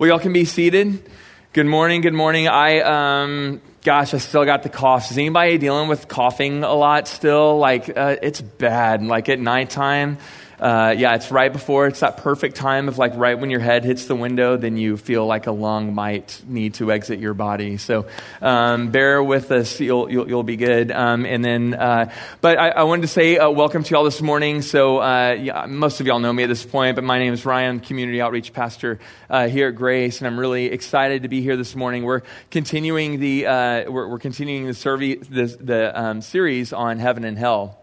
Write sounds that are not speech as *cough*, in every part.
Well, y'all can be seated. Good morning. Good morning. I, um, gosh, I still got the cough. Is anybody dealing with coughing a lot still? Like, uh, it's bad. Like at nighttime, uh, yeah, it's right before, it's that perfect time of like right when your head hits the window, then you feel like a lung might need to exit your body. So um, bear with us, you'll, you'll, you'll be good. Um, and then, uh, but I, I, wanted to say uh, welcome to y'all this morning. So uh, yeah, most of y'all know me at this point, but my name is Ryan, community outreach pastor uh, here at Grace, and I'm really excited to be here this morning. We're continuing the, uh, we're, we're, continuing the, survey, the, the um, series on heaven and hell.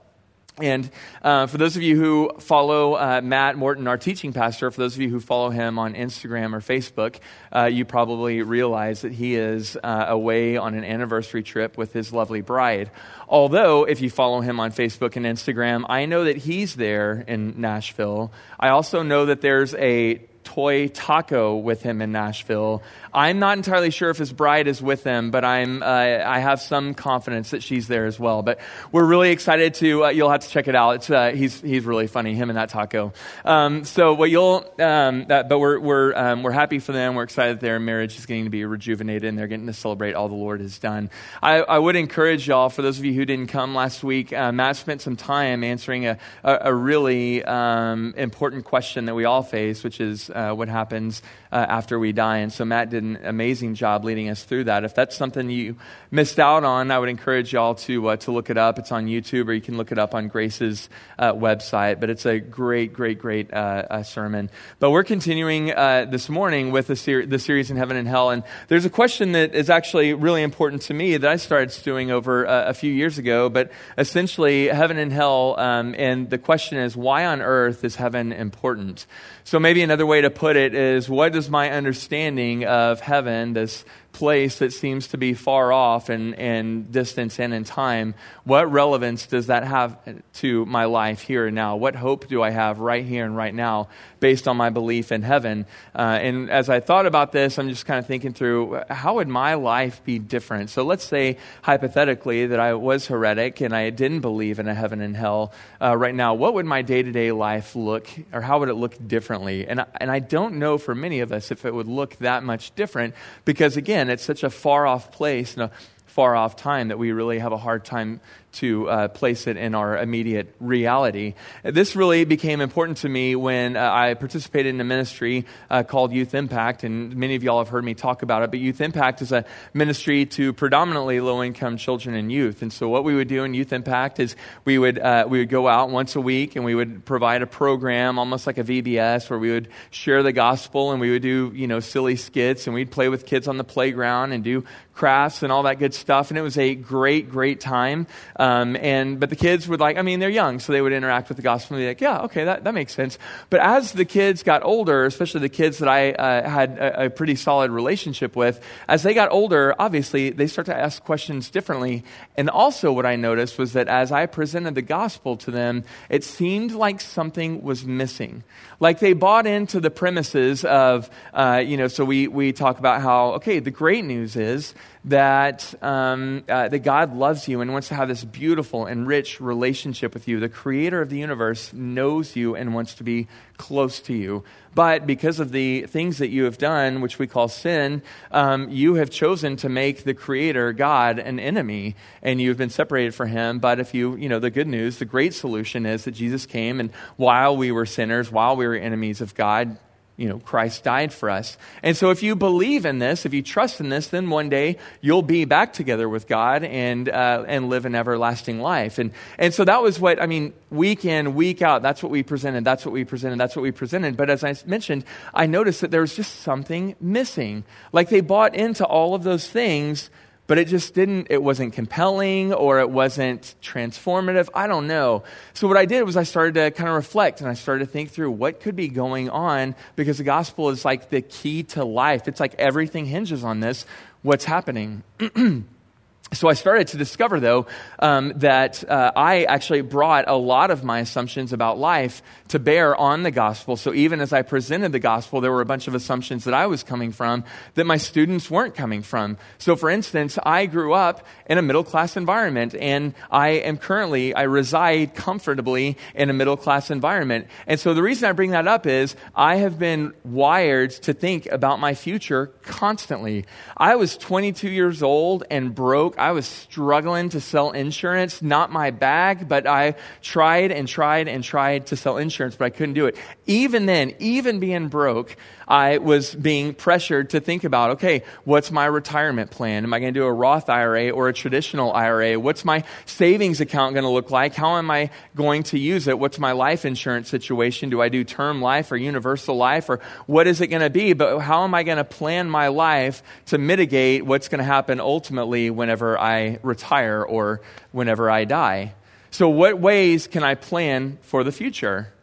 And uh, for those of you who follow uh, Matt Morton, our teaching pastor, for those of you who follow him on Instagram or Facebook, uh, you probably realize that he is uh, away on an anniversary trip with his lovely bride. Although, if you follow him on Facebook and Instagram, I know that he's there in Nashville. I also know that there's a toy taco with him in Nashville. I'm not entirely sure if his bride is with him, but I'm, uh, I have some confidence that she's there as well. But we're really excited to, uh, you'll have to check it out. Uh, he's, he's really funny, him and that taco. Um, so what you'll, um, that, but we're, we're, um, we're happy for them. We're excited that their marriage is getting to be rejuvenated and they're getting to celebrate all the Lord has done. I, I would encourage y'all, for those of you who didn't come last week, uh, Matt spent some time answering a, a, a really um, important question that we all face, which is uh, what happens uh, after we die. And so Matt did an amazing job leading us through that. If that's something you missed out on, I would encourage y'all to, uh, to look it up. It's on YouTube or you can look it up on Grace's uh, website. But it's a great, great, great uh, sermon. But we're continuing this morning with the, ser- the series in Heaven and Hell. And there's a question that is actually really important to me that I started stewing over a few years ago. But essentially, heaven and hell. Um, and the question is, why on earth is heaven important? So maybe another way to put it is, what does my understanding of heaven, this place that seems to be far off and, and distance and in time, what relevance does that have to my life here and now? What hope do I have right here and right now based on my belief in heaven? Uh, and as I thought about this, I'm just kind of thinking through how would my life be different? So let's say hypothetically that I was heretic and I didn't believe in a heaven and hell uh, right now. What would my day to day life look, or how would it look differently? And, and I don't know for many of us if it would look that much different because, again, again, it's such a far off place and a far off time that we really have a hard time to uh, place it in our immediate reality. This really became important to me when uh, I participated in a ministry uh, called Youth Impact, and many of y'all have heard me talk about it. But Youth Impact is a ministry to predominantly low income children and youth. And so, what we would do in Youth Impact is we would, uh, we would go out once a week and we would provide a program, almost like a VBS, where we would share the gospel and we would do, you know, silly skits and we'd play with kids on the playground and do crafts and all that good stuff. And it was a great, great time. Um, and, but the kids would like, I mean, they're young, so they would interact with the gospel and be like, yeah, okay, that, that makes sense. But as the kids got older, especially the kids that I uh, had a, a, pretty solid relationship with, as they got older, obviously they start to ask questions differently. And also what I noticed was that as I presented the gospel to them, it seemed like something was missing. Like they bought into the premises of, uh, you know, so we, we talk about how, okay, the great news is that, um, uh, that God loves you and wants to have this beautiful and rich relationship with you. The creator of the universe knows you and wants to be close to you. But because of the things that you have done, which we call sin, um, you have chosen to make the creator, God, an enemy, and you've been separated from him. But if you, you know, the good news, the great solution is that Jesus came, and while we were sinners, while we were enemies of God, you know, Christ died for us. And so if you believe in this, if you trust in this, then one day you'll be back together with God and, uh, and live an everlasting life. And, and so that was what, I mean, week in, week out, that's what we presented, that's what we presented, that's what we presented. But as I mentioned, I noticed that there was just something missing. Like they bought into all of those things, but it just didn't, it wasn't compelling or it wasn't transformative. I don't know. So what I did was I started to kind of reflect and I started to think through what could be going on because the gospel is like the key to life. It's like everything hinges on this. What's happening? *clears throat* So I started to discover, though, um, that uh, I actually brought a lot of my assumptions about life to bear on the gospel. So even as I presented the gospel, there were a bunch of assumptions that I was coming from that my students weren't coming from. So, for instance, I grew up in a middle class environment, and I am currently I reside comfortably in a middle class environment. And so the reason I bring that up is I have been wired to think about my future constantly. I was 22 years old and broke I was struggling to sell insurance, not my bag, but I tried and tried and tried to sell insurance, but I couldn't do it. Even then, even being broke, I was being pressured to think about, okay, what's my retirement plan? Am I going to do a Roth IRA or a traditional IRA? What's my savings account going to look like? How am I going to use it? What's my life insurance situation? Do I do term life or universal life or what is it going to be? But how am I going to plan my life to mitigate what's going to happen ultimately whenever I retire or whenever I die? So, what ways can I plan for the future?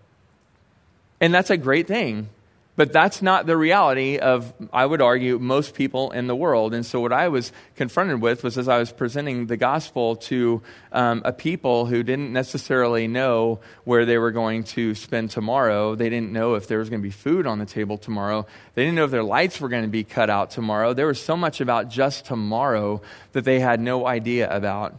And that's a great thing. But that's not the reality of, I would argue, most people in the world. And so, what I was confronted with was as I was presenting the gospel to um, a people who didn't necessarily know where they were going to spend tomorrow. They didn't know if there was going to be food on the table tomorrow. They didn't know if their lights were going to be cut out tomorrow. There was so much about just tomorrow that they had no idea about.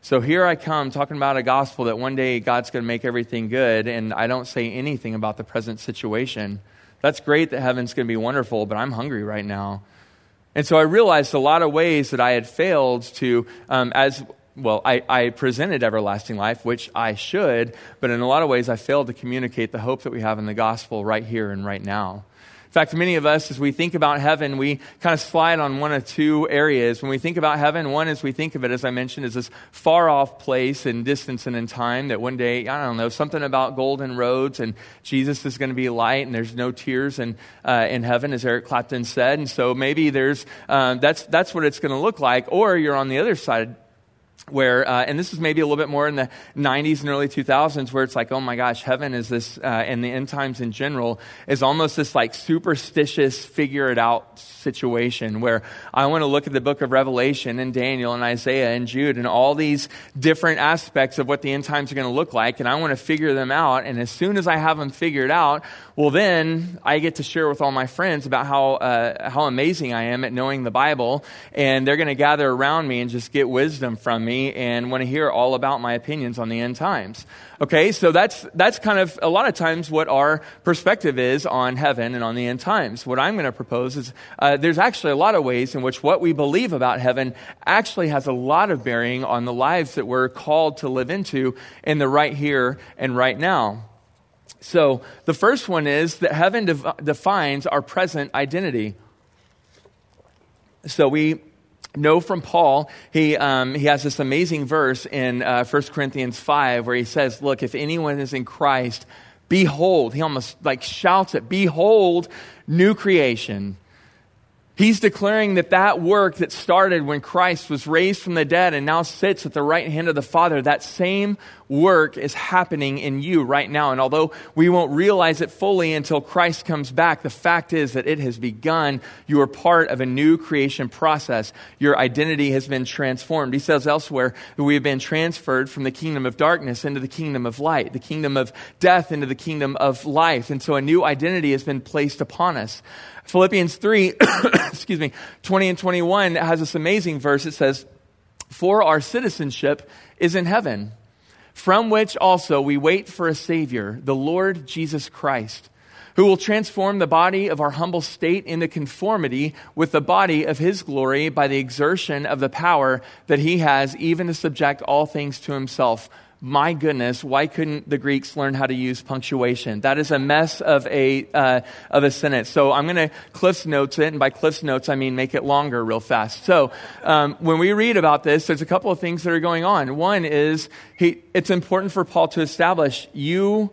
So here I come talking about a gospel that one day God's going to make everything good, and I don't say anything about the present situation. That's great that heaven's going to be wonderful, but I'm hungry right now. And so I realized a lot of ways that I had failed to, um, as well, I, I presented everlasting life, which I should, but in a lot of ways I failed to communicate the hope that we have in the gospel right here and right now. In fact, many of us, as we think about heaven, we kind of slide on one of two areas. When we think about heaven, one is we think of it, as I mentioned, as this far off place in distance and in time that one day, I don't know, something about golden roads and Jesus is going to be light and there's no tears in, uh, in heaven, as Eric Clapton said. And so maybe there's, uh, that's, that's what it's going to look like. Or you're on the other side where, uh, and this is maybe a little bit more in the 90s and early 2000s, where it's like, oh my gosh, heaven is this, uh, and the end times in general, is almost this like superstitious, figure it out situation where I want to look at the book of Revelation and Daniel and Isaiah and Jude and all these different aspects of what the end times are going to look like, and I want to figure them out. And as soon as I have them figured out, well, then I get to share with all my friends about how, uh, how amazing I am at knowing the Bible, and they're going to gather around me and just get wisdom from me and want to hear all about my opinions on the end times. Okay, so that's, that's kind of a lot of times what our perspective is on heaven and on the end times. What I'm going to propose is uh, there's actually a lot of ways in which what we believe about heaven actually has a lot of bearing on the lives that we're called to live into in the right here and right now. So, the first one is that heaven de- defines our present identity. So, we know from Paul, he, um, he has this amazing verse in uh, 1 Corinthians 5 where he says, Look, if anyone is in Christ, behold, he almost like shouts it, behold, new creation. He's declaring that that work that started when Christ was raised from the dead and now sits at the right hand of the Father, that same work is happening in you right now. And although we won't realize it fully until Christ comes back, the fact is that it has begun. You are part of a new creation process. Your identity has been transformed. He says elsewhere that we have been transferred from the kingdom of darkness into the kingdom of light, the kingdom of death into the kingdom of life. And so a new identity has been placed upon us. Philippians 3, *coughs* excuse me, 20 and 21 has this amazing verse. It says, For our citizenship is in heaven, from which also we wait for a Savior, the Lord Jesus Christ, who will transform the body of our humble state into conformity with the body of His glory by the exertion of the power that He has, even to subject all things to Himself my goodness, why couldn't the Greeks learn how to use punctuation? That is a mess of a, uh, of a sentence. So I'm going to Cliff's Notes it, and by Cliff's Notes, I mean make it longer real fast. So um, when we read about this, there's a couple of things that are going on. One is he, it's important for Paul to establish you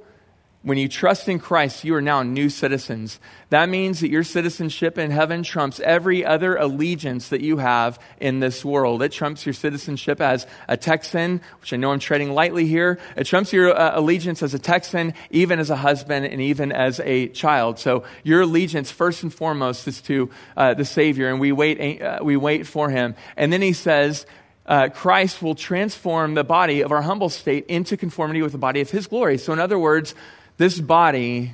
when you trust in Christ, you are now new citizens. That means that your citizenship in heaven trumps every other allegiance that you have in this world. It trumps your citizenship as a Texan, which I know I'm treading lightly here. It trumps your uh, allegiance as a Texan, even as a husband, and even as a child. So your allegiance, first and foremost, is to uh, the Savior, and we wait, uh, we wait for Him. And then He says, uh, Christ will transform the body of our humble state into conformity with the body of his glory. So, in other words, this body,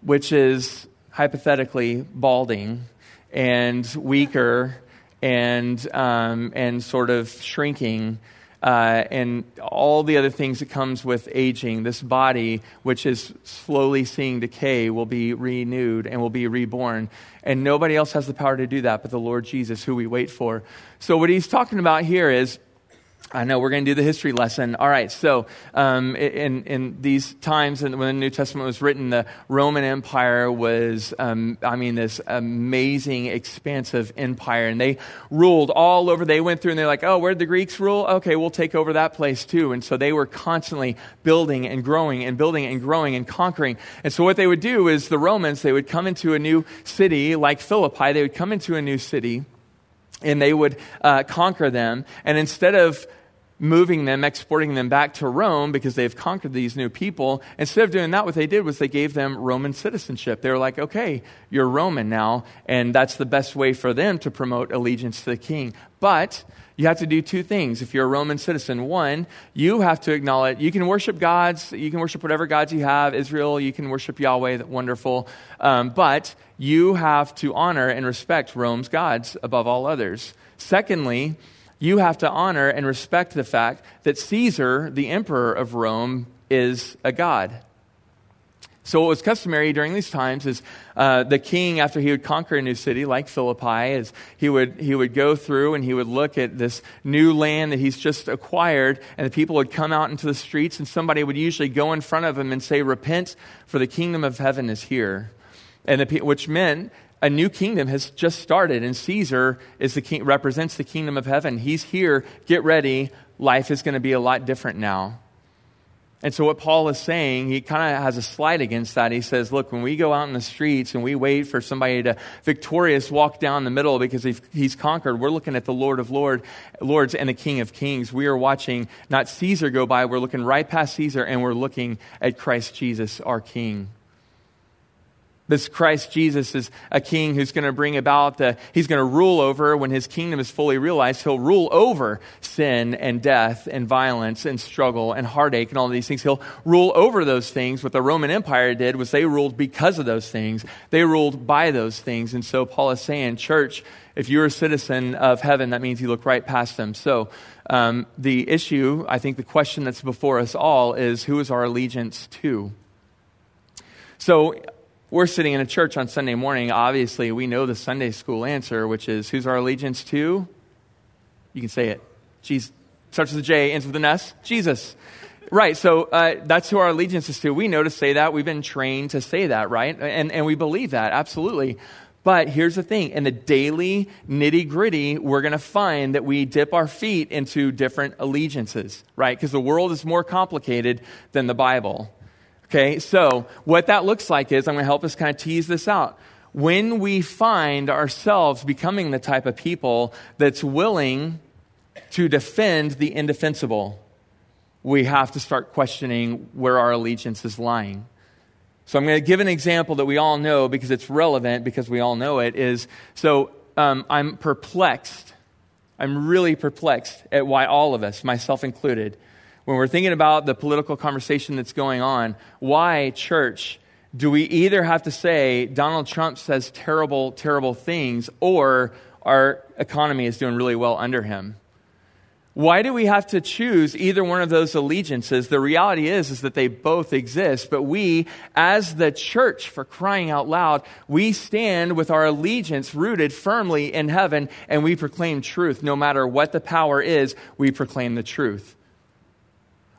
which is hypothetically balding and weaker and, um, and sort of shrinking, uh, and all the other things that comes with aging this body which is slowly seeing decay will be renewed and will be reborn. And nobody else has the power to do that but the lord jesus who we wait for. So what he's talking about here is I know we're going to do the history lesson. All right, so um, in, in these times when the New Testament was written, the Roman Empire was, um, I mean, this amazing, expansive empire, and they ruled all over. They went through and they're like, oh, where did the Greeks rule? Okay, we'll take over that place too. And so they were constantly building and growing and building and growing and conquering. And so what they would do is the Romans, they would come into a new city like Philippi, they would come into a new city and they would uh, conquer them. And instead of moving them, exporting them back to Rome because they've conquered these new people. Instead of doing that, what they did was they gave them Roman citizenship. They were like, okay, you're Roman now, and that's the best way for them to promote allegiance to the king. But you have to do two things if you're a Roman citizen. One, you have to acknowledge you can worship gods, you can worship whatever gods you have, Israel, you can worship Yahweh, wonderful. Um, but you have to honor and respect Rome's gods above all others. Secondly, you have to honor and respect the fact that Caesar, the emperor of Rome, is a god. So, what was customary during these times is uh, the king, after he would conquer a new city like Philippi, is he would, he would go through and he would look at this new land that he's just acquired, and the people would come out into the streets, and somebody would usually go in front of him and say, Repent, for the kingdom of heaven is here. And the, which meant a new kingdom has just started, and Caesar is the king, represents the kingdom of heaven. He's here. Get ready. Life is going to be a lot different now. And so, what Paul is saying, he kind of has a slide against that. He says, Look, when we go out in the streets and we wait for somebody to victorious walk down the middle because he's conquered, we're looking at the Lord of Lord, Lords and the King of Kings. We are watching not Caesar go by, we're looking right past Caesar and we're looking at Christ Jesus, our King. This Christ Jesus is a king who's going to bring about the, he's going to rule over, when his kingdom is fully realized, he'll rule over sin and death and violence and struggle and heartache and all these things. He'll rule over those things. What the Roman Empire did was they ruled because of those things. They ruled by those things. And so Paul is saying, church, if you're a citizen of heaven, that means you look right past them. So um, the issue, I think the question that's before us all is who is our allegiance to? So we're sitting in a church on Sunday morning. Obviously, we know the Sunday school answer, which is who's our allegiance to? You can say it. Jesus. Starts with a J, ends with an S. Jesus. Right, so uh, that's who our allegiance is to. We know to say that. We've been trained to say that, right? And, and we believe that, absolutely. But here's the thing in the daily nitty gritty, we're going to find that we dip our feet into different allegiances, right? Because the world is more complicated than the Bible. Okay, so what that looks like is I'm going to help us kind of tease this out. When we find ourselves becoming the type of people that's willing to defend the indefensible, we have to start questioning where our allegiance is lying. So I'm going to give an example that we all know because it's relevant because we all know it is so um, I'm perplexed. I'm really perplexed at why all of us, myself included, when we're thinking about the political conversation that's going on, why, church, do we either have to say Donald Trump says terrible, terrible things, or our economy is doing really well under him? Why do we have to choose either one of those allegiances? The reality is, is that they both exist, but we, as the church, for crying out loud, we stand with our allegiance rooted firmly in heaven and we proclaim truth. No matter what the power is, we proclaim the truth.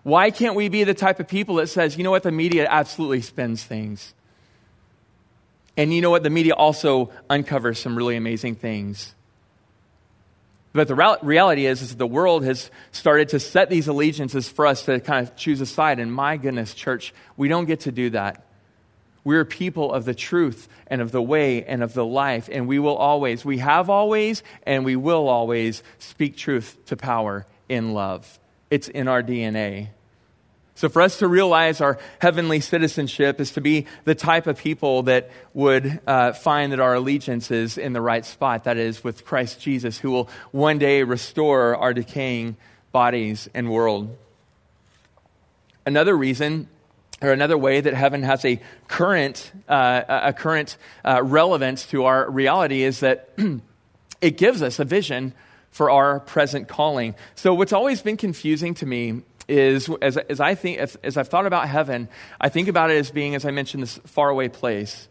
Why can't we be the type of people that says, you know what, the media absolutely spins things? And you know what, the media also uncovers some really amazing things. But the reality is, is the world has started to set these allegiances for us to kind of choose a side. And my goodness, church, we don't get to do that. We're people of the truth and of the way and of the life, and we will always, we have always, and we will always speak truth to power in love. It's in our DNA. So, for us to realize our heavenly citizenship is to be the type of people that would uh, find that our allegiance is in the right spot. That is, with Christ Jesus, who will one day restore our decaying bodies and world. Another reason or another way that heaven has a current, uh, a current uh, relevance to our reality is that *clears throat* it gives us a vision for our present calling. So, what's always been confusing to me is as, as I think, as, as I've thought about heaven, I think about it as being, as I mentioned, this faraway place.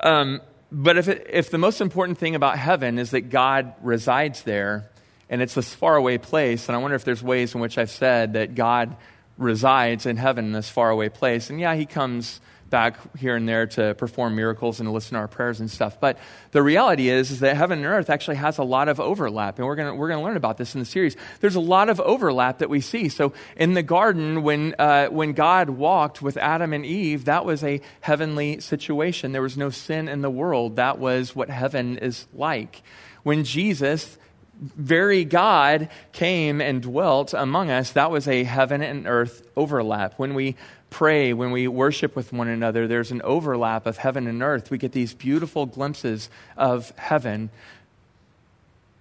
Um, but if, it, if the most important thing about heaven is that God resides there, and it's this faraway place, and I wonder if there's ways in which I've said that God resides in heaven in this faraway place. And yeah, he comes back here and there to perform miracles and to listen to our prayers and stuff. But the reality is, is that heaven and earth actually has a lot of overlap. And we're going we're gonna learn about this in the series. There's a lot of overlap that we see. So in the garden, when, uh, when God walked with Adam and Eve, that was a heavenly situation. There was no sin in the world. That was what heaven is like. When Jesus very God came and dwelt among us, that was a heaven and earth overlap. When we pray, when we worship with one another, there's an overlap of heaven and earth. We get these beautiful glimpses of heaven.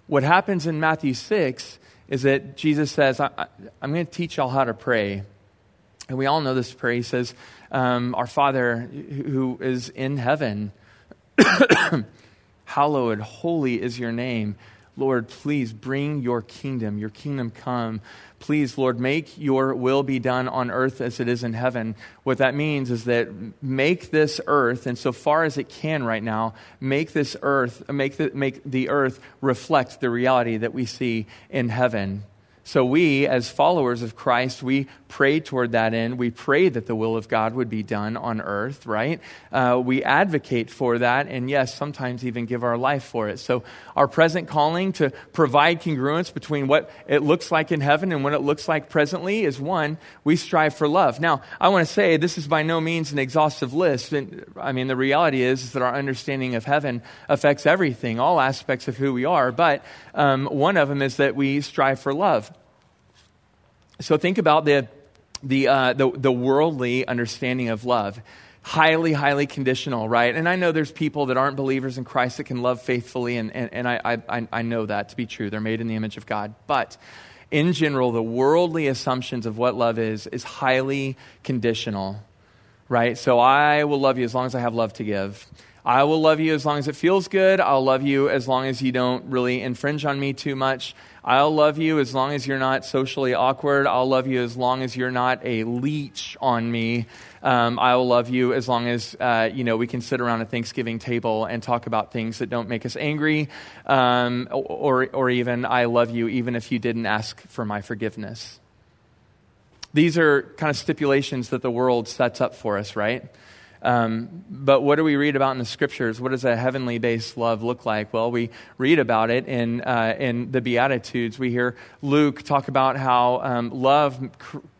What happens in Matthew 6 is that Jesus says, I, am going to teach y'all how to pray. And we all know this prayer. He says, um, Our Father who is in heaven, *coughs* hallowed, holy is your name. Lord, please bring your kingdom, your kingdom come. Please, Lord, make your will be done on earth as it is in heaven. What that means is that make this earth, and so far as it can right now, make this earth, make the, make the earth reflect the reality that we see in heaven. So, we, as followers of Christ, we pray toward that end. We pray that the will of God would be done on earth, right? Uh, we advocate for that, and yes, sometimes even give our life for it. So, our present calling to provide congruence between what it looks like in heaven and what it looks like presently is one, we strive for love. Now, I want to say this is by no means an exhaustive list. I mean, the reality is, is that our understanding of heaven affects everything, all aspects of who we are, but um, one of them is that we strive for love. So think about the, the, uh, the, the worldly understanding of love. Highly, highly conditional, right? And I know there's people that aren't believers in Christ that can love faithfully, and, and, and I, I, I know that to be true. They're made in the image of God. But in general, the worldly assumptions of what love is is highly conditional, right? So I will love you as long as I have love to give. I will love you as long as it feels good. I'll love you as long as you don't really infringe on me too much. I'll love you as long as you're not socially awkward. I'll love you as long as you're not a leech on me. Um, I will love you as long as uh, you know we can sit around a Thanksgiving table and talk about things that don't make us angry, um, or or even I love you even if you didn't ask for my forgiveness. These are kind of stipulations that the world sets up for us, right? Um, but what do we read about in the scriptures? What does a heavenly based love look like? Well, we read about it in, uh, in the Beatitudes. We hear Luke talk about how um, love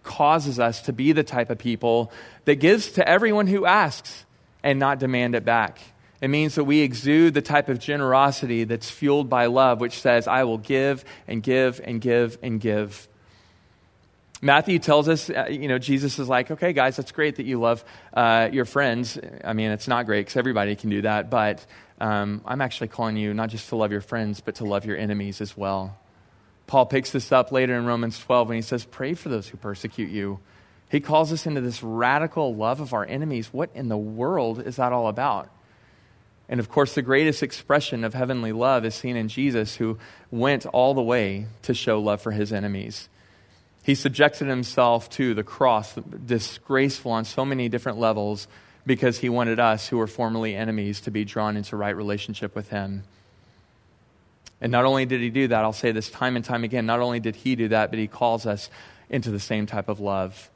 causes us to be the type of people that gives to everyone who asks and not demand it back. It means that we exude the type of generosity that's fueled by love, which says, I will give and give and give and give. Matthew tells us, uh, you know, Jesus is like, okay, guys, that's great that you love uh, your friends. I mean, it's not great because everybody can do that, but um, I'm actually calling you not just to love your friends, but to love your enemies as well. Paul picks this up later in Romans 12 when he says, pray for those who persecute you. He calls us into this radical love of our enemies. What in the world is that all about? And of course, the greatest expression of heavenly love is seen in Jesus, who went all the way to show love for his enemies. He subjected himself to the cross, disgraceful on so many different levels, because he wanted us, who were formerly enemies, to be drawn into right relationship with him. And not only did he do that, I'll say this time and time again, not only did he do that, but he calls us into the same type of love,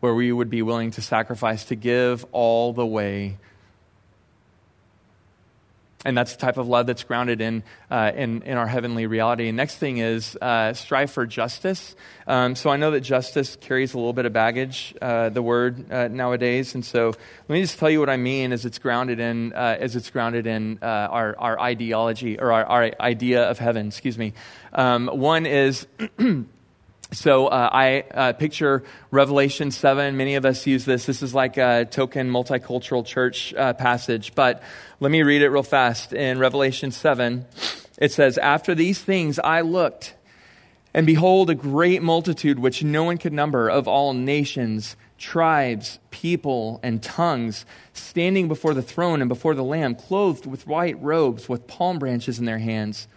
where we would be willing to sacrifice, to give all the way and that's the type of love that's grounded in, uh, in, in, our heavenly reality. And next thing is uh, strive for justice. Um, so I know that justice carries a little bit of baggage, uh, the word uh, nowadays. And so let me just tell you what I mean as it's grounded in, uh, as it's grounded in uh, our, our ideology or our, our idea of heaven. Excuse me. Um, one is *clears throat* So uh, I uh, picture Revelation 7. Many of us use this. This is like a token multicultural church uh, passage. But let me read it real fast. In Revelation 7, it says, After these things I looked, and behold, a great multitude which no one could number of all nations, tribes, people, and tongues, standing before the throne and before the Lamb, clothed with white robes, with palm branches in their hands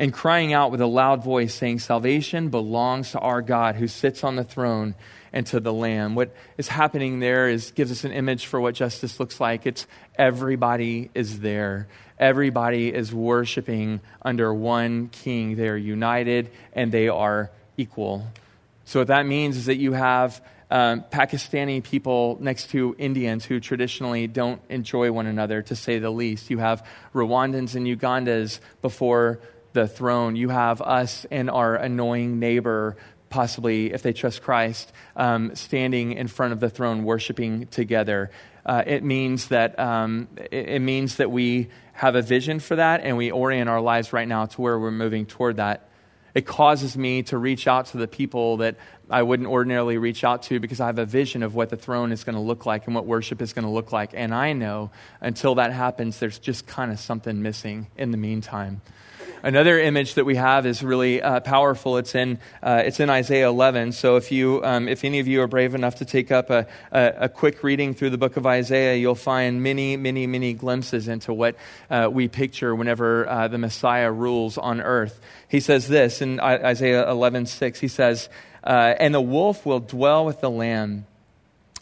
and crying out with a loud voice, saying, Salvation belongs to our God who sits on the throne and to the Lamb. What is happening there is gives us an image for what justice looks like. It's everybody is there. Everybody is worshiping under one king. They are united and they are equal. So what that means is that you have um, Pakistani people next to Indians who traditionally don't enjoy one another, to say the least. You have Rwandans and Ugandans before the throne. You have us and our annoying neighbor, possibly, if they trust Christ, um, standing in front of the throne, worshiping together. Uh, it means that um, it, it means that we have a vision for that, and we orient our lives right now to where we're moving toward that. It causes me to reach out to the people that I wouldn't ordinarily reach out to because I have a vision of what the throne is going to look like and what worship is going to look like. And I know until that happens, there's just kind of something missing in the meantime. Another image that we have is really uh, powerful. It's in, uh, it's in Isaiah 11. So if, you, um, if any of you are brave enough to take up a, a, a, quick reading through the book of Isaiah, you'll find many, many, many glimpses into what uh, we picture whenever uh, the Messiah rules on earth. He says this in Isaiah 11 6. He says, uh, And the wolf will dwell with the lamb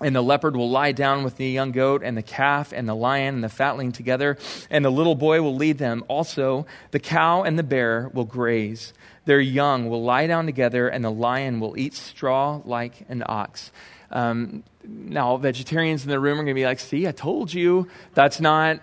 and the leopard will lie down with the young goat, and the calf, and the lion, and the fatling together, and the little boy will lead them. Also, the cow and the bear will graze. Their young will lie down together, and the lion will eat straw like an ox. Um, now, vegetarians in the room are going to be like, see, I told you. That's not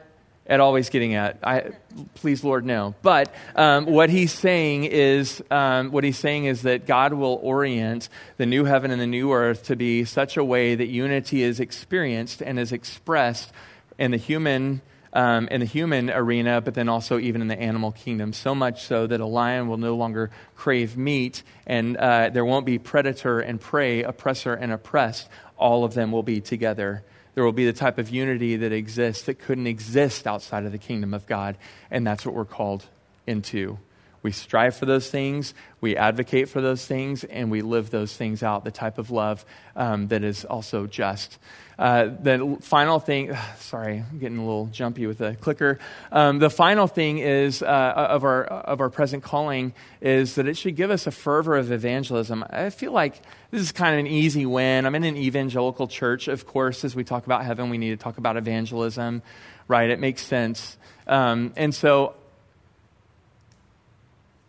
at always getting at. I, please, Lord, no. But um, what he's saying is, um, what he's saying is that God will orient the new heaven and the new earth to be such a way that unity is experienced and is expressed in the human. Um, in the human arena, but then also even in the animal kingdom. So much so that a lion will no longer crave meat, and uh, there won't be predator and prey, oppressor and oppressed. All of them will be together there will be the type of unity that exists that couldn't exist outside of the kingdom of God. And that's what we're called into. We strive for those things, we advocate for those things, and we live those things out, the type of love um, that is also just. Uh, the final thing, *sighs* sorry, I'm getting a little jumpy with the clicker. Um, the final thing is uh, of, our, of our present calling is that it should give us a fervor of evangelism. I feel like this is kind of an easy win. I'm in an evangelical church. Of course, as we talk about heaven, we need to talk about evangelism, right? It makes sense. Um, and so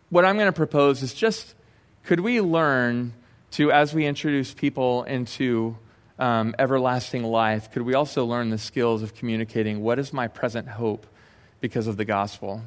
what I'm going to propose is just could we learn to, as we introduce people into um, everlasting life, could we also learn the skills of communicating what is my present hope because of the gospel?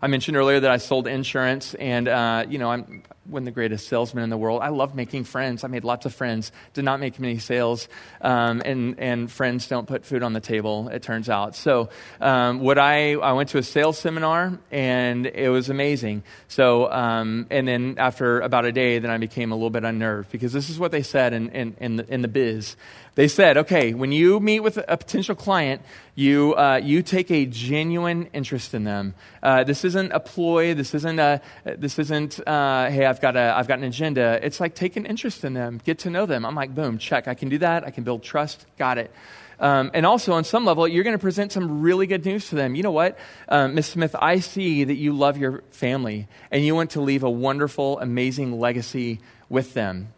I mentioned earlier that I sold insurance, and uh, you know I'm of the greatest salesman in the world. I love making friends. I made lots of friends. Did not make many sales, um, and and friends don't put food on the table. It turns out. So um, what I I went to a sales seminar, and it was amazing. So um, and then after about a day, then I became a little bit unnerved because this is what they said in in in the, in the biz. They said, okay, when you meet with a potential client, you, uh, you take a genuine interest in them. Uh, this isn't a ploy. This isn't, a, this isn't uh, hey, I've got, a, I've got an agenda. It's like take an interest in them, get to know them. I'm like, boom, check. I can do that. I can build trust. Got it. Um, and also, on some level, you're going to present some really good news to them. You know what, um, Miss Smith, I see that you love your family and you want to leave a wonderful, amazing legacy with them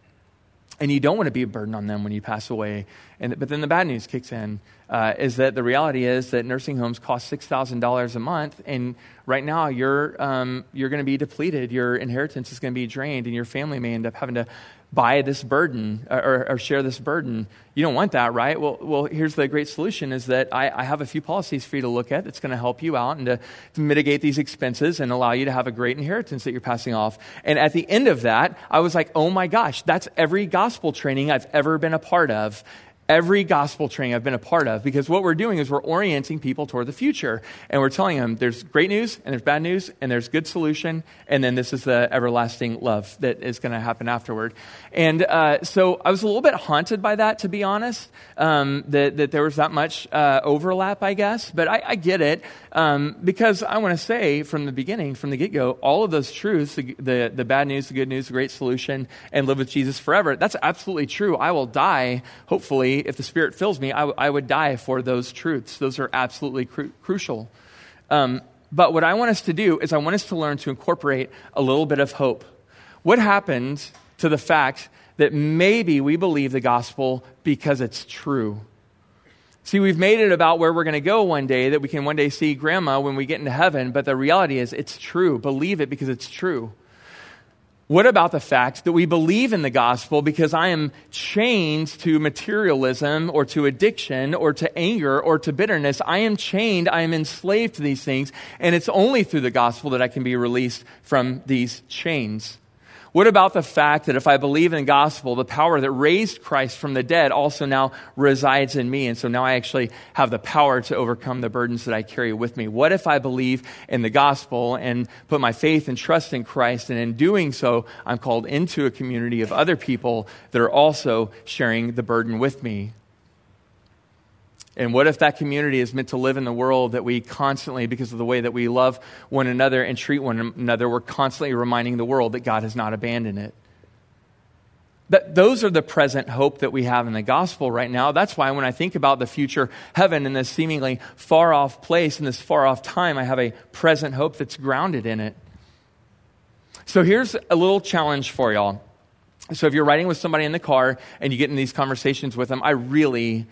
and you don't want to be a burden on them when you pass away. And, but then the bad news kicks in uh, is that the reality is that nursing homes cost $6,000 a month, and right now you're, um, you're going to be depleted. Your inheritance is going to be drained, and your family may end up having to buy this burden uh, or, or, share this burden. You don't want that, right? Well, well here's the great solution is that I, I have a few policies for you to look at that's going to help you out and to, to, mitigate these expenses and allow you to have a great inheritance that you're passing off. And at the end of that, I was like, oh my gosh, that's every gospel training I've ever been a part of every gospel training I've been a part of because what we're doing is we're orienting people toward the future. And we're telling them there's great news and there's bad news and there's good solution. And then this is the everlasting love that is going to happen afterward. And uh, so I was a little bit haunted by that, to be honest, um, that, that there was that much uh, overlap, I guess. But I, I get it um, because I want to say from the beginning, from the get go, all of those truths the, the, the bad news, the good news, the great solution, and live with Jesus forever that's absolutely true. I will die, hopefully, if the Spirit fills me, I, w- I would die for those truths. Those are absolutely cru- crucial. Um, but what I want us to do is I want us to learn to incorporate a little bit of hope. What happened to the fact that maybe we believe the gospel because it's true? See, we've made it about where we're going to go one day, that we can one day see grandma when we get into heaven, but the reality is it's true. Believe it because it's true. What about the fact that we believe in the gospel because I am chained to materialism or to addiction or to anger or to bitterness? I am chained, I am enslaved to these things, and it's only through the gospel that I can be released from these chains. What about the fact that if I believe in the gospel, the power that raised Christ from the dead also now resides in me? And so now I actually have the power to overcome the burdens that I carry with me. What if I believe in the gospel and put my faith and trust in Christ? And in doing so, I'm called into a community of other people that are also sharing the burden with me. And what if that community is meant to live in the world that we constantly, because of the way that we love one another and treat one another, we're constantly reminding the world that God has not abandoned it? That those are the present hope that we have in the gospel right now. That's why when I think about the future heaven in this seemingly far off place, in this far off time, I have a present hope that's grounded in it. So here's a little challenge for y'all. So if you're riding with somebody in the car and you get in these conversations with them, I really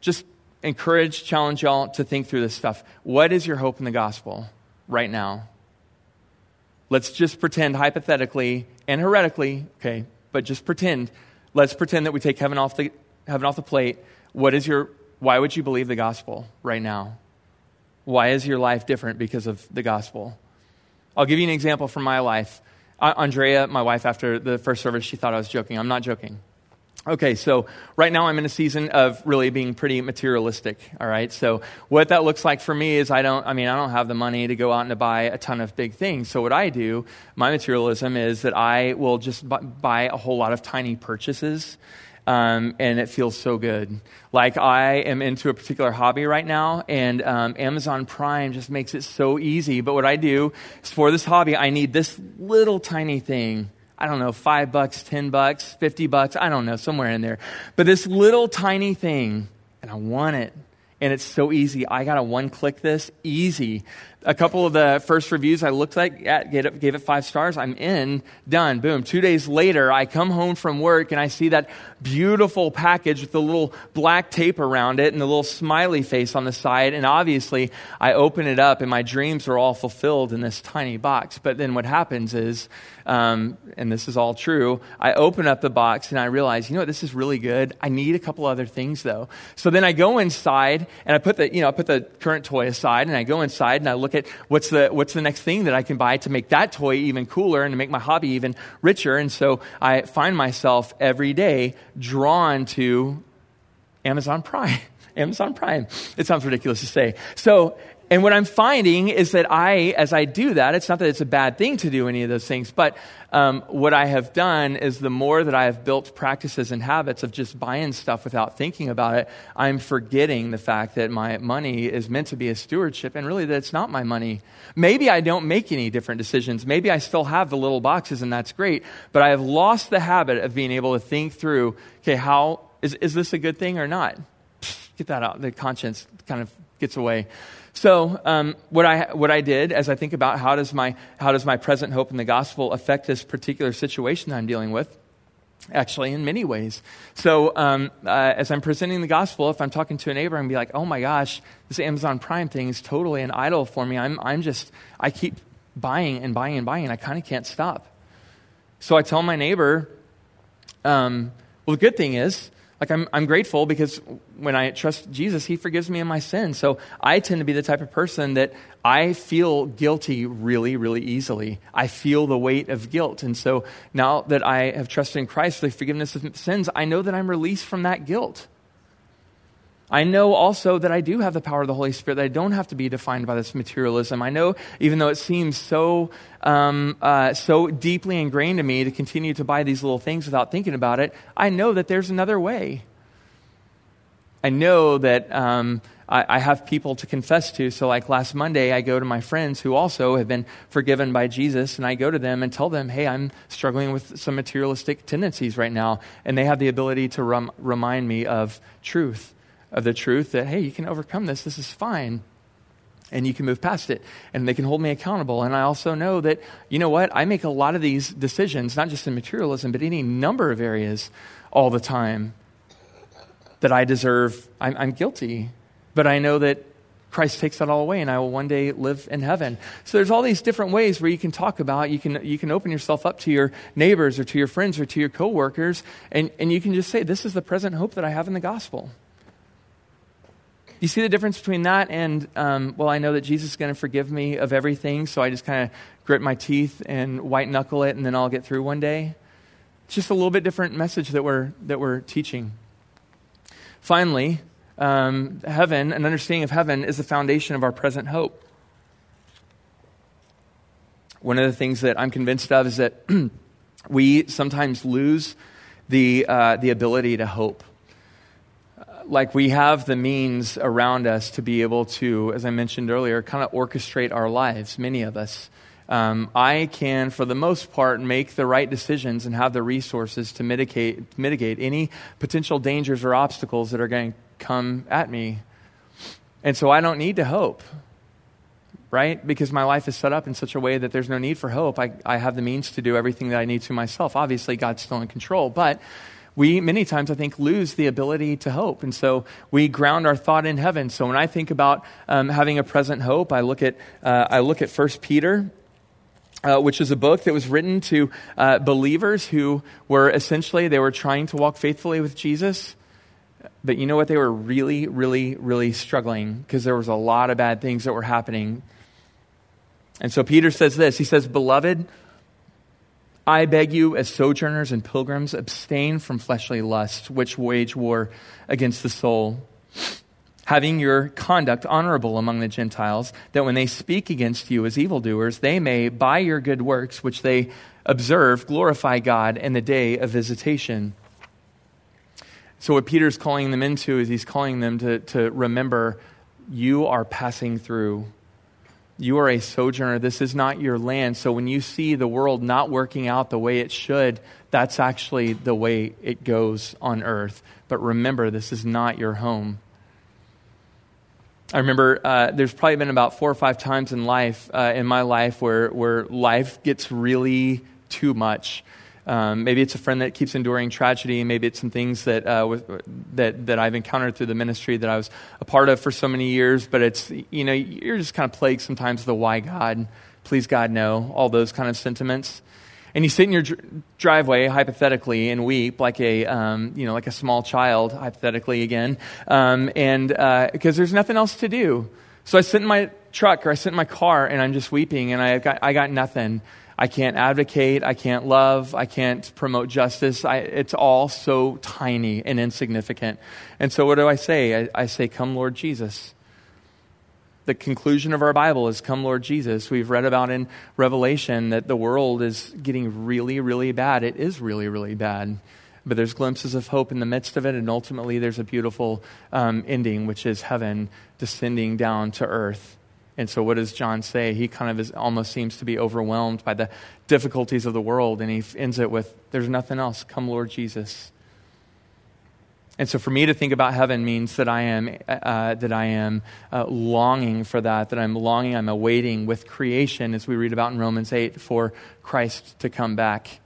just encourage, challenge y'all to think through this stuff. What is your hope in the gospel right now? Let's just pretend hypothetically and heretically, okay, but just pretend. Let's pretend that we take heaven off the, heaven off the plate. What is your, why would you believe the gospel right now? Why is your life different because of the gospel? I'll give you an example from my life. Andrea, my wife, after the first service, she thought I was joking. I'm not joking. Okay, so right now I'm in a season of really being pretty materialistic, all right? So what that looks like for me is I don't I mean I don't have the money to go out and to buy a ton of big things. So what I do, my materialism is that I will just buy a whole lot of tiny purchases. Um, and it feels so good. Like I am into a particular hobby right now, and um, Amazon Prime just makes it so easy. But what I do is for this hobby, I need this little tiny thing I don't know, five bucks, 10 bucks, 50 bucks, I don't know, somewhere in there. But this little tiny thing, and I want it. And it's so easy. I got to one click this, easy a couple of the first reviews I looked like at, gave it, gave it five stars. I'm in, done, boom. Two days later, I come home from work and I see that beautiful package with the little black tape around it and the little smiley face on the side. And obviously, I open it up and my dreams are all fulfilled in this tiny box. But then what happens is, um, and this is all true, I open up the box and I realize, you know what, this is really good. I need a couple other things though. So then I go inside and I put the, you know, I put the current toy aside and I go inside and I look look at what's the, what's the next thing that I can buy to make that toy even cooler and to make my hobby even richer. And so I find myself every day drawn to Amazon Prime. *laughs* Amazon Prime. It sounds ridiculous to say. So and what I'm finding is that I, as I do that, it's not that it's a bad thing to do any of those things, but um, what I have done is the more that I have built practices and habits of just buying stuff without thinking about it, I'm forgetting the fact that my money is meant to be a stewardship and really that it's not my money. Maybe I don't make any different decisions. Maybe I still have the little boxes and that's great, but I have lost the habit of being able to think through, okay, how, is, is this a good thing or not? Get that out. The conscience kind of gets away. So, um, what, I, what I did as I think about how does, my, how does my present hope in the gospel affect this particular situation I'm dealing with, actually, in many ways. So, um, uh, as I'm presenting the gospel, if I'm talking to a neighbor and be like, oh my gosh, this Amazon Prime thing is totally an idol for me, I'm, I'm just, I keep buying and buying and buying, and I kind of can't stop. So, I tell my neighbor, um, well, the good thing is, like I'm, I'm grateful because when I trust Jesus, he forgives me of my sins. So I tend to be the type of person that I feel guilty really, really easily. I feel the weight of guilt. And so now that I have trusted in Christ the forgiveness of sins, I know that I'm released from that guilt. I know also that I do have the power of the Holy Spirit, that I don't have to be defined by this materialism. I know, even though it seems so, um, uh, so deeply ingrained in me to continue to buy these little things without thinking about it, I know that there's another way. I know that um, I, I, have people to confess to. So, like last Monday, I go to my friends who also have been forgiven by Jesus, and I go to them and tell them, hey, I'm struggling with some materialistic tendencies right now. And they have the ability to rem- remind me of truth, of the truth that, hey, you can overcome this. This is fine. And you can move past it. And they can hold me accountable. And I also know that, you know what? I make a lot of these decisions, not just in materialism, but any number of areas all the time that I deserve, I'm, I'm guilty. But I know that Christ takes that all away and I will one day live in heaven. So there's all these different ways where you can talk about, you can, you can open yourself up to your neighbors or to your friends or to your coworkers and, and you can just say, this is the present hope that I have in the gospel. You see the difference between that and, um, well, I know that Jesus is going to forgive me of everything, so I just kind of grit my teeth and white knuckle it and then I'll get through one day. It's just a little bit different message that we're, that we're teaching. Finally, um, heaven, an understanding of heaven, is the foundation of our present hope. One of the things that I'm convinced of is that *clears throat* we sometimes lose the, uh, the ability to hope. Like we have the means around us to be able to, as I mentioned earlier, kind of orchestrate our lives, many of us. Um, I can, for the most part, make the right decisions and have the resources to mitigate, mitigate any potential dangers or obstacles that are going to come at me. And so I don't need to hope, right? Because my life is set up in such a way that there's no need for hope. I, I have the means to do everything that I need to myself. Obviously, God's still in control, but we many times, I think, lose the ability to hope. And so we ground our thought in heaven. So when I think about um, having a present hope, I look at, uh, I look at 1 Peter uh, which is a book that was written to uh, believers who were essentially they were trying to walk faithfully with jesus but you know what they were really really really struggling because there was a lot of bad things that were happening and so peter says this he says beloved i beg you as sojourners and pilgrims abstain from fleshly lusts which wage war against the soul having your conduct honorable among the Gentiles, that when they speak against you as evildoers, they may, by your good works, which they observe, glorify God in the day of visitation. So, what Peter's calling them into is he's calling them to, to remember you are passing through. You are a sojourner. This is not your land. So, when you see the world not working out the way it should, that's actually the way it goes on earth. But remember, this is not your home. I remember uh, there's probably been about four or five times in life, uh, in my life, where, where life gets really too much. Um, maybe it's a friend that keeps enduring tragedy. Maybe it's some things that, uh, that, that I've encountered through the ministry that I was a part of for so many years. But it's, you know, you're just kind of plagued sometimes with the why God, please God, no, all those kind of sentiments and you sit in your dr- driveway hypothetically and weep like a um, you know like a small child hypothetically again um, and because uh, there's nothing else to do so i sit in my truck or i sit in my car and i'm just weeping and i got, I got nothing i can't advocate i can't love i can't promote justice I, it's all so tiny and insignificant and so what do i say I, I say come lord jesus the conclusion of our Bible is Come, Lord Jesus. We've read about in Revelation that the world is getting really, really bad. It is really, really bad. But there's glimpses of hope in the midst of it, and ultimately there's a beautiful um, ending, which is heaven descending down to earth. And so, what does John say? He kind of is, almost seems to be overwhelmed by the difficulties of the world, and he ends it with, There's nothing else. Come, Lord Jesus. And so for me to think about heaven means that I am, uh, that I am uh, longing for that, that I'm longing, I'm awaiting with creation, as we read about in Romans 8, for Christ to come back.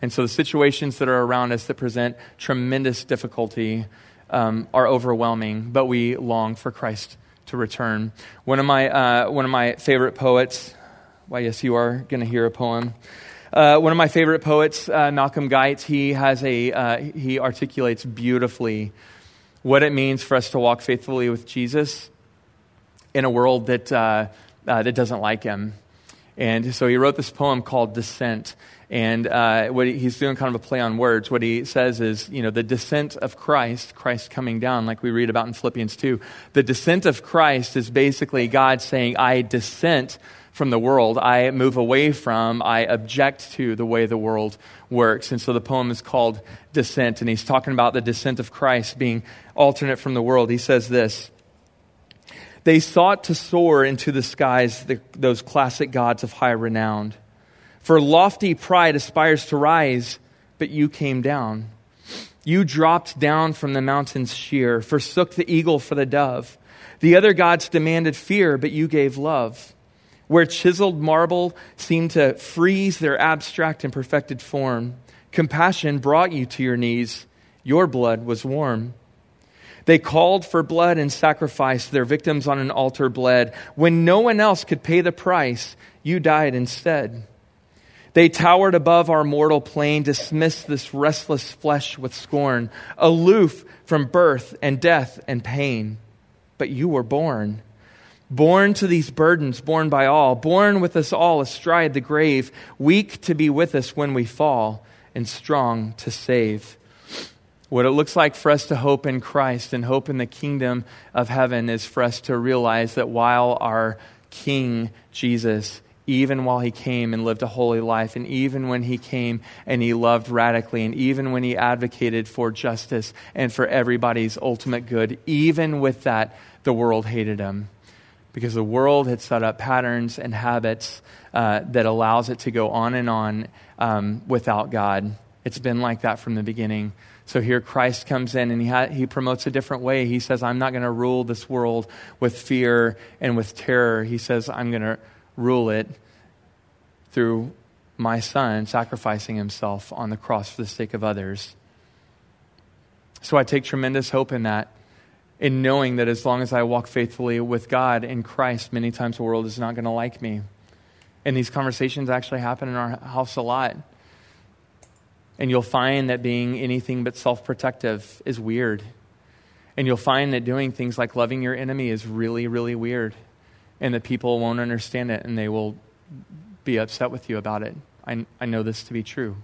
And so the situations that are around us that present tremendous difficulty um, are overwhelming, but we long for Christ to return. One of my, uh, one of my favorite poets, well, yes, you are going to hear a poem. Uh, one of my favorite poets, uh, Malcolm Guite, he has a uh, he articulates beautifully what it means for us to walk faithfully with Jesus in a world that uh, uh, that doesn't like him. And so he wrote this poem called Descent. And uh, what he, he's doing kind of a play on words. What he says is, you know, the descent of Christ, Christ coming down, like we read about in Philippians 2. The descent of Christ is basically God saying, I dissent from the world. I move away from, I object to the way the world works. And so the poem is called Descent. And he's talking about the descent of Christ being alternate from the world. He says this. They sought to soar into the skies, the, those classic gods of high renown. For lofty pride aspires to rise, but you came down. You dropped down from the mountains sheer, forsook the eagle for the dove. The other gods demanded fear, but you gave love. Where chiseled marble seemed to freeze their abstract and perfected form, compassion brought you to your knees. Your blood was warm. They called for blood and sacrificed Their victims on an altar bled. When no one else could pay the price, you died instead. They towered above our mortal plane, dismissed this restless flesh with scorn, aloof from birth and death and pain. But you were born. Born to these burdens, born by all, born with us all astride the grave, weak to be with us when we fall, and strong to save. What it looks like for us to hope in Christ and hope in the kingdom of heaven is for us to realize that while our King Jesus, even while he came and lived a holy life, and even when he came and he loved radically, and even when he advocated for justice and for everybody's ultimate good, even with that, the world hated him. Because the world had set up patterns and habits uh, that allows it to go on and on um, without God. It's been like that from the beginning. So here Christ comes in and he, ha- he promotes a different way. He says, I'm not going to rule this world with fear and with terror. He says, I'm going to rule it through my son sacrificing himself on the cross for the sake of others. So I take tremendous hope in that, in knowing that as long as I walk faithfully with God in Christ, many times the world is not going to like me. And these conversations actually happen in our house a lot. And you'll find that being anything but self protective is weird. And you'll find that doing things like loving your enemy is really, really weird. And that people won't understand it and they will be upset with you about it. I, I know this to be true.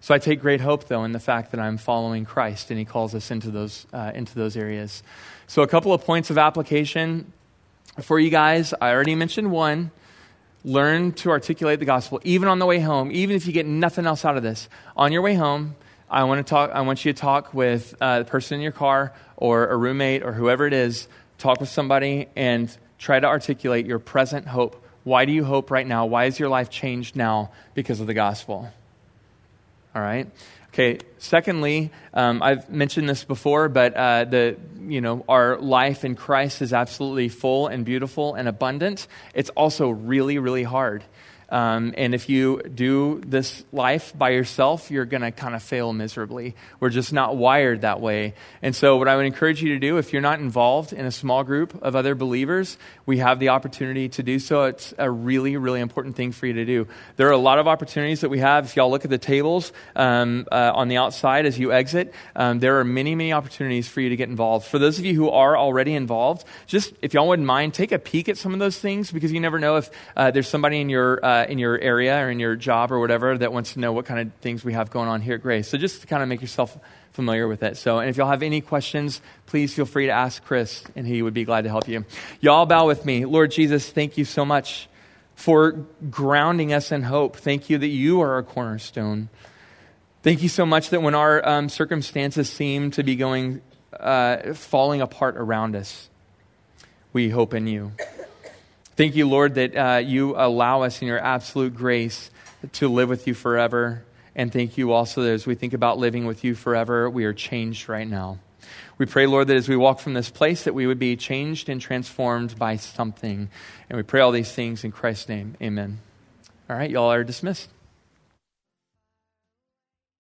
So I take great hope, though, in the fact that I'm following Christ and He calls us into those, uh, into those areas. So, a couple of points of application for you guys. I already mentioned one learn to articulate the gospel even on the way home even if you get nothing else out of this. On your way home i want to talk i want you to talk with uh, the person in your car or a roommate or whoever it is. Talk with somebody and try to articulate your present hope. Why do you hope right now? Why is your life changed now because of the gospel? All right Okay. Secondly, um, I've mentioned this before, but uh, the you know our life in Christ is absolutely full and beautiful and abundant. It's also really, really hard. Um, and if you do this life by yourself, you're going to kind of fail miserably. We're just not wired that way. And so, what I would encourage you to do, if you're not involved in a small group of other believers, we have the opportunity to do so. It's a really, really important thing for you to do. There are a lot of opportunities that we have. If y'all look at the tables um, uh, on the outside as you exit, um, there are many, many opportunities for you to get involved. For those of you who are already involved, just if y'all wouldn't mind, take a peek at some of those things because you never know if uh, there's somebody in your uh, uh, in your area or in your job or whatever that wants to know what kind of things we have going on here at Grace. So just to kind of make yourself familiar with it. So, and if y'all have any questions, please feel free to ask Chris, and he would be glad to help you. Y'all bow with me. Lord Jesus, thank you so much for grounding us in hope. Thank you that you are our cornerstone. Thank you so much that when our um, circumstances seem to be going, uh, falling apart around us, we hope in you. Thank you, Lord, that uh, you allow us in your absolute grace to live with you forever. And thank you also that as we think about living with you forever, we are changed right now. We pray, Lord, that as we walk from this place, that we would be changed and transformed by something. And we pray all these things in Christ's name. Amen. All right, y'all are dismissed.